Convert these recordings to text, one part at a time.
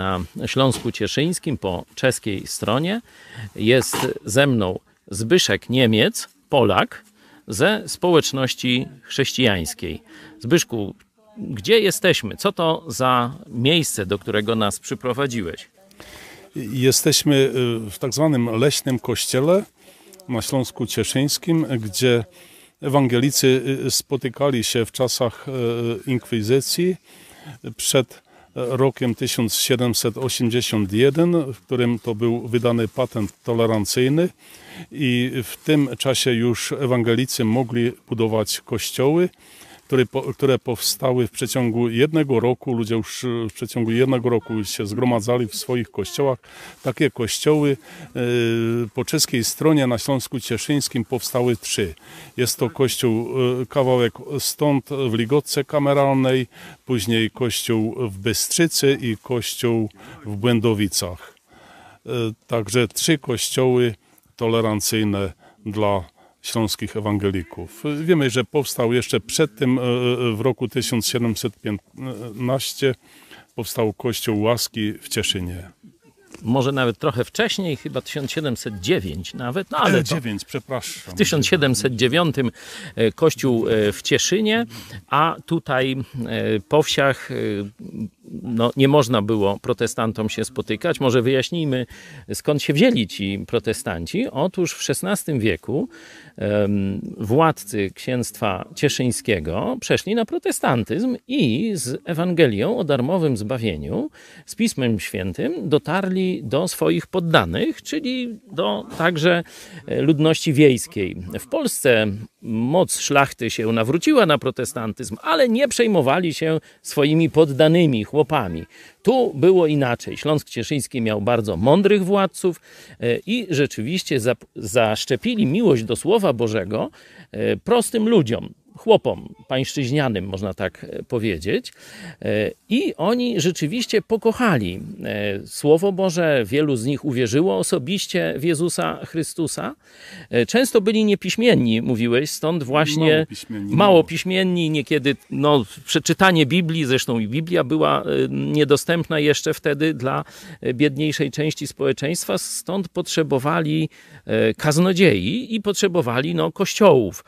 na Śląsku Cieszyńskim po czeskiej stronie. Jest ze mną Zbyszek Niemiec, Polak ze społeczności chrześcijańskiej. Zbyszku, gdzie jesteśmy? Co to za miejsce, do którego nas przyprowadziłeś? Jesteśmy y, w tak zwanym leśnym kościele na Śląsku Cieszyńskim, gdzie ewangelicy y, spotykali się w czasach y, inkwizycji przed rokiem 1781, w którym to był wydany patent tolerancyjny i w tym czasie już ewangelicy mogli budować kościoły które, które powstały w przeciągu jednego roku. Ludzie już w przeciągu jednego roku się zgromadzali w swoich kościołach. Takie kościoły e, po czeskiej stronie na Śląsku Cieszyńskim powstały trzy. Jest to kościół e, kawałek stąd w Ligotce Kameralnej, później kościół w Bystrzycy i kościół w Błędowicach. E, także trzy kościoły tolerancyjne dla śląskich ewangelików. Wiemy, że powstał jeszcze przed tym, e, e, w roku 1715 powstał Kościół Łaski w Cieszynie może nawet trochę wcześniej, chyba 1709 nawet, no ale 9, przepraszam. W 1709 e, kościół w Cieszynie, a tutaj po wsiach no, nie można było protestantom się spotykać. Może wyjaśnijmy, skąd się wzięli ci protestanci. Otóż w XVI wieku władcy księstwa cieszyńskiego przeszli na protestantyzm i z Ewangelią o darmowym zbawieniu, z Pismem Świętym dotarli do swoich poddanych, czyli do także e, ludności wiejskiej. W Polsce moc szlachty się nawróciła na protestantyzm, ale nie przejmowali się swoimi poddanymi, chłopami. Tu było inaczej. Śląsk Cieszyński miał bardzo mądrych władców e, i rzeczywiście zaszczepili miłość do Słowa Bożego e, prostym ludziom chłopom pańszczyźnianym, można tak e, powiedzieć. E, I oni rzeczywiście pokochali e, Słowo Boże, wielu z nich uwierzyło osobiście w Jezusa Chrystusa. Często byli niepiśmienni, mówiłeś, stąd właśnie mało piśmienni, mało piśmienni niekiedy no, przeczytanie Biblii, zresztą i Biblia była niedostępna jeszcze wtedy dla biedniejszej części społeczeństwa, stąd potrzebowali kaznodziei i potrzebowali no, kościołów.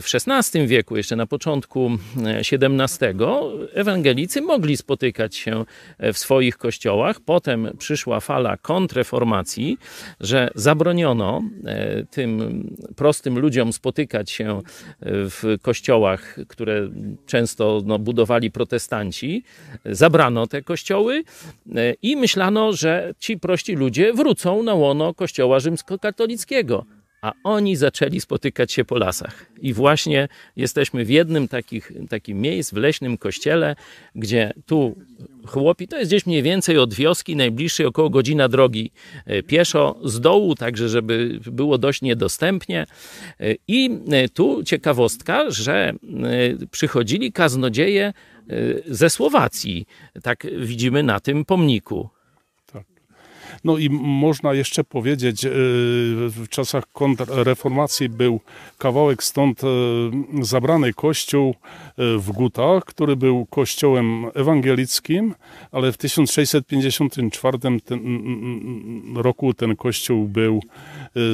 W XVI wieku, jeszcze na początku XVII, e, ewangelicy mogli spotykać się e, w swoich kościołach. Potem przyszła fala kontreformacji, że zabroniono e, tym prostym ludziom spotykać się w kościołach, które często no, budowali protestanci. Zabrano te kościoły i myślano, że ci prości ludzie wrócą na łono kościoła rzymskokatolickiego a oni zaczęli spotykać się po lasach. I właśnie jesteśmy w jednym takich, takim miejscu, w leśnym kościele, gdzie tu chłopi, to jest gdzieś mniej więcej od wioski najbliższej około godzina drogi e, pieszo z dołu, także żeby było dość niedostępnie. E, I e, tu ciekawostka, że przychodzili kaznodzieje ze Słowacji, tak widzimy na tym pomniku. No i można jeszcze powiedzieć, e, w czasach kontrreformacji był kawałek stąd e, zabrany kościół e, w Gutach, który był kościołem ewangelickim, ale w 1654 ten, roku ten kościół był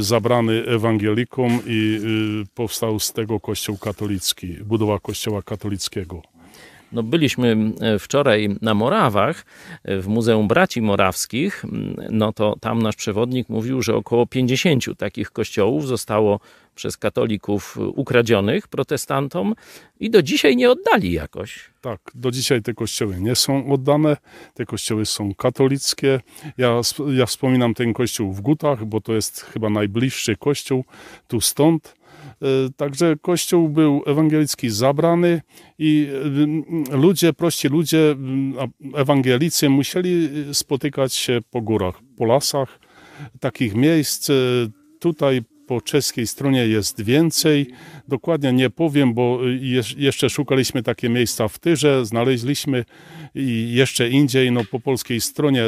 zabrany ewangelikom i powstał z tego kościół katolicki, budowa kościoła katolickiego. No, byliśmy e, wczoraj na Morawach, w Muzeum Braci Morawskich. No to tam nasz przewodnik mówił, że około 50 takich kościołów zostało przez katolików ukradzionych protestantom i do dzisiaj nie oddali jakoś. Tak, do dzisiaj te kościoły nie są oddane, te kościoły są katolickie. Ja, ja wspominam ten kościół w Gutach, bo to jest chyba najbliższy kościół tu stąd. E, także kościół był ewangelicki zabrany i e, ludzie, prości ludzie, ewangelicy musieli spotykać się po górach, po lasach. Takich miejsc e, tutaj po czeskiej stronie jest więcej. Dokładnie nie powiem, bo jeszcze szukaliśmy takie miejsca w Tyrze, znaleźliśmy i jeszcze indziej, no po polskiej stronie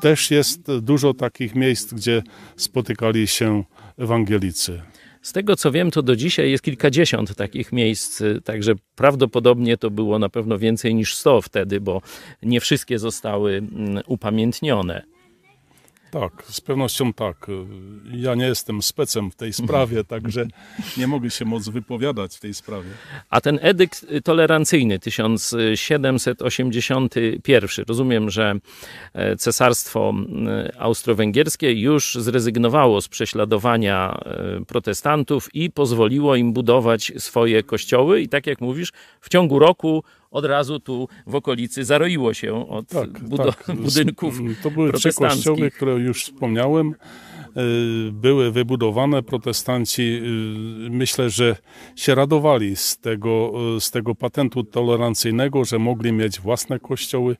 też jest dużo takich miejsc, gdzie spotykali się ewangelicy. Z tego co wiem, to do dzisiaj jest kilkadziesiąt takich miejsc, także prawdopodobnie to było na pewno więcej niż sto wtedy, bo nie wszystkie zostały mm, upamiętnione. Tak, z pewnością tak. Ja nie jestem specem w tej sprawie, także nie mogę się moc wypowiadać w tej sprawie. A ten edykt tolerancyjny 1781, rozumiem, że e, cesarstwo austro-węgierskie już zrezygnowało z prześladowania e, protestantów i pozwoliło im budować swoje kościoły i tak jak mówisz, w ciągu roku od razu tu w okolicy zaroiło się od tak, tak. budynków To były trzy kościoły, które już wspomniałem. Y, były wybudowane. Protestanci y, myślę, że się radowali z tego, y, z tego patentu tolerancyjnego, że mogli mieć własne kościoły,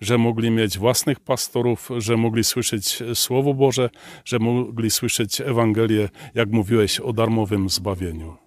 że mogli mieć własnych pastorów, że mogli słyszeć Słowo Boże, że mogli słyszeć Ewangelię, jak mówiłeś, o darmowym zbawieniu.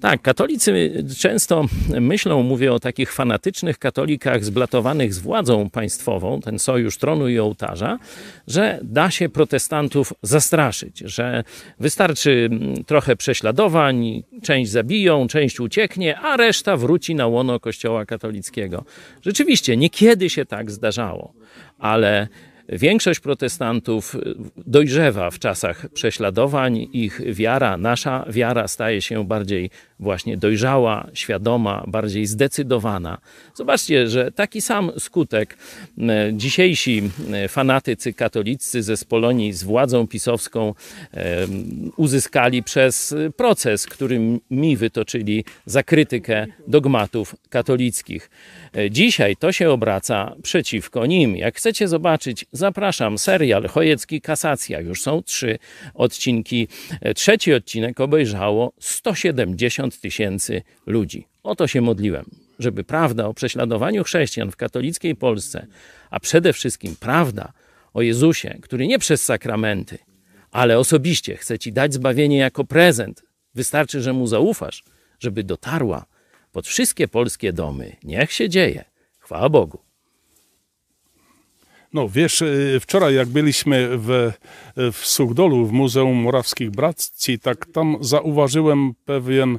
Tak, katolicy często myślą, mówię o takich fanatycznych katolikach zblatowanych z władzą państwową, ten sojusz tronu i ołtarza, że da się protestantów zastraszyć, że wystarczy trochę prześladowań, część zabiją, część ucieknie, a reszta wróci na łono kościoła katolickiego. Rzeczywiście, niekiedy się tak zdarzało, ale Większość protestantów dojrzewa w czasach prześladowań, ich wiara, nasza wiara staje się bardziej właśnie dojrzała, świadoma, bardziej zdecydowana. Zobaczcie, że taki sam skutek dzisiejsi fanatycy katolicy ze Spolonii z władzą pisowską uzyskali przez proces, który mi wytoczyli za krytykę dogmatów katolickich. Dzisiaj to się obraca przeciwko nim. Jak chcecie zobaczyć, zapraszam. Serial Chojecki Kasacja. Już są trzy odcinki. Trzeci odcinek obejrzało 170 tysięcy ludzi. O to się modliłem, żeby prawda o prześladowaniu chrześcijan w katolickiej Polsce, a przede wszystkim prawda o Jezusie, który nie przez sakramenty, ale osobiście chce ci dać zbawienie jako prezent. Wystarczy, że mu zaufasz, żeby dotarła pod wszystkie polskie domy. Niech się dzieje. Chwała Bogu. No wiesz, y, wczoraj jak byliśmy w, w Suchdolu, w Muzeum Morawskich Braci, tak tam zauważyłem pewien, y,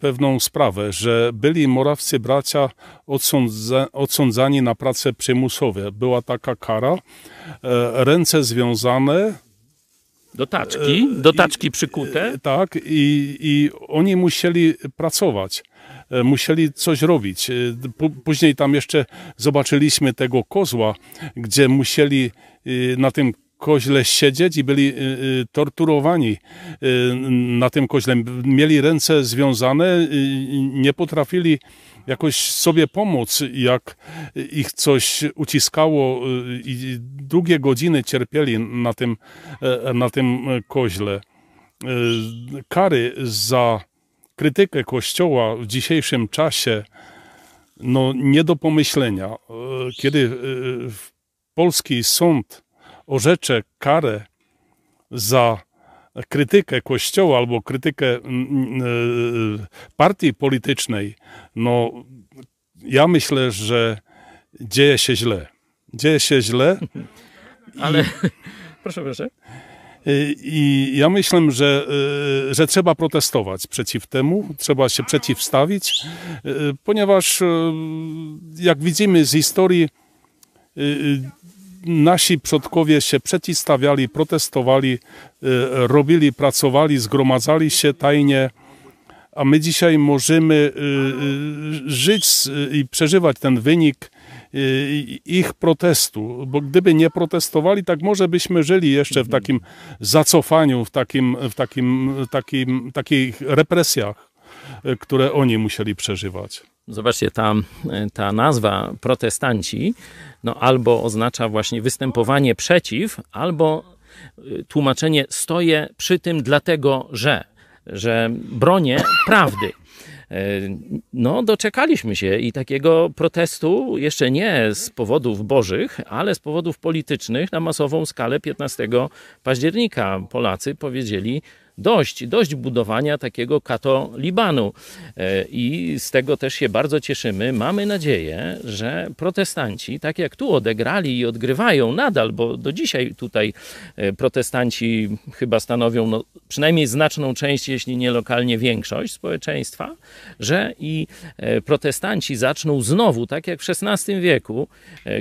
pewną sprawę, że byli morawscy bracia odsądza, odsądzani na prace przymusowe. Była taka kara, e, ręce związane, do taczki, e, do taczki przykute. E, tak, i, i oni musieli pracować musieli coś robić. Później tam jeszcze zobaczyliśmy tego kozła, gdzie musieli na tym koźle siedzieć i byli torturowani na tym koźle. Mieli ręce związane, nie potrafili jakoś sobie pomóc, jak ich coś uciskało i długie godziny cierpieli na tym, e, na tym koźle. E, kary za krytykę Kościoła w dzisiejszym czasie no, nie do pomyślenia. E, kiedy polski sąd orzecze karę za krytykę Kościoła albo krytykę e, partii politycznej, no ja myślę, że dzieje się źle. Dzieje się źle. Ale, proszę, proszę. I ja myślę, że, e, że trzeba protestować przeciw temu, trzeba się przeciwstawić, e, ponieważ jak widzimy z historii, nasi przodkowie się przeciwstawiali, protestowali, robili, pracowali, zgromadzali się tajnie, a my dzisiaj możemy żyć i przeżywać ten wynik ich protestu, bo gdyby nie protestowali, tak może byśmy żyli jeszcze w mhm. takim zacofaniu, w takim, w takim, takim, takich represjach, które oni musieli przeżywać. Zobaczcie, ta, ta nazwa protestanci no albo oznacza właśnie występowanie przeciw, albo y, tłumaczenie stoję przy tym dlatego, że, że bronię prawdy. No, doczekaliśmy się i takiego protestu jeszcze nie z powodów bożych, ale z powodów politycznych na masową skalę 15 października. Polacy powiedzieli dość, dość budowania takiego katolibanu. E, I z tego też się bardzo cieszymy. Mamy nadzieję, że protestanci, tak jak tu odegrali i odgrywają nadal, bo do dzisiaj tutaj e, protestanci chyba stanowią no, przynajmniej znaczną część, jeśli nie lokalnie większość społeczeństwa, że i e, protestanci zaczną znowu, tak jak w XVI wieku,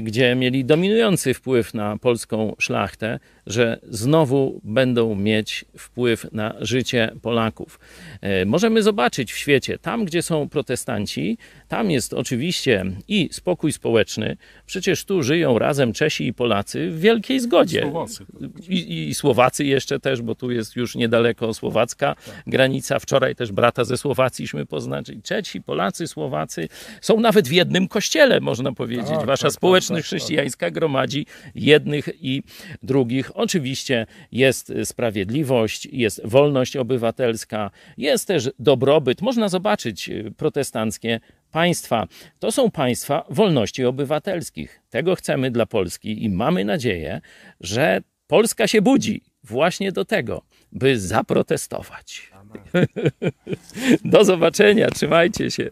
gdzie mieli dominujący wpływ na polską szlachtę, że znowu będą mieć wpływ na życie Polaków. E, możemy zobaczyć w świecie, tam gdzie są protestanci, tam jest oczywiście i spokój społeczny. Przecież tu żyją razem Czesi i Polacy w wielkiej zgodzie. Słowacy. I, I, Słowacy jeszcze też, bo tu jest już niedaleko słowacka granica. Wczoraj też brata ze Słowacji poznać. Czesi, Polacy, Słowacy są nawet w jednym kościele, można powiedzieć. Tak, Wasza tak, społeczność tak, tak, chrześcijańska gromadzi jednych i drugich. Oczywiście jest sprawiedliwość, jest wolność obywatelska, jest też dobrobyt. Można zobaczyć y, protestanckie państwa. To są państwa wolności obywatelskich. Tego chcemy dla Polski i mamy nadzieję, że Polska się budzi właśnie do tego, by zaprotestować. do zobaczenia, trzymajcie się.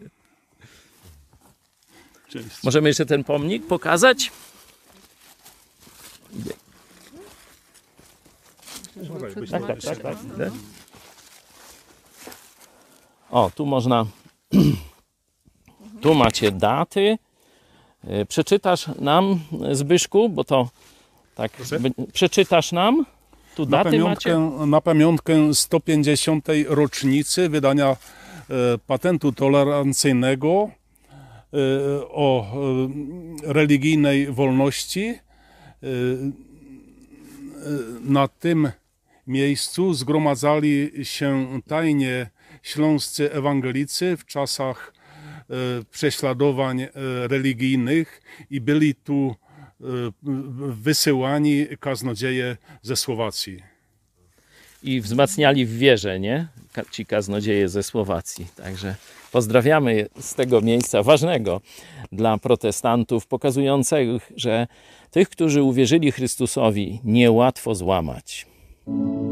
Cześć. Możemy jeszcze ten pomnik pokazać? Tak, tak, tak, tak. Idę. O, tu można. Tu macie daty. Y, Przeczytasz nam, Zbyszku, bo to tak. Przeczytasz nam? Tu Na daty macie? pamiątkę, na pamiątkę 150. rocznicy wydania e, patentu tolerancyjnego e, o e, religijnej wolności. E, e, na tym miejscu zgromadzali się tajnie śląscy ewangelicy w czasach e, prześladowań e, religijnych i byli tu e, wysyłani kaznodzieje ze Słowacji. i wzmacniali w wierze, nie? Ci kaznodzieje ze Słowacji. Także pozdrawiamy z tego miejsca ważnego dla protestantów, pokazujących, że tych, którzy uwierzyli Chrystusowi, niełatwo złamać. Thank you.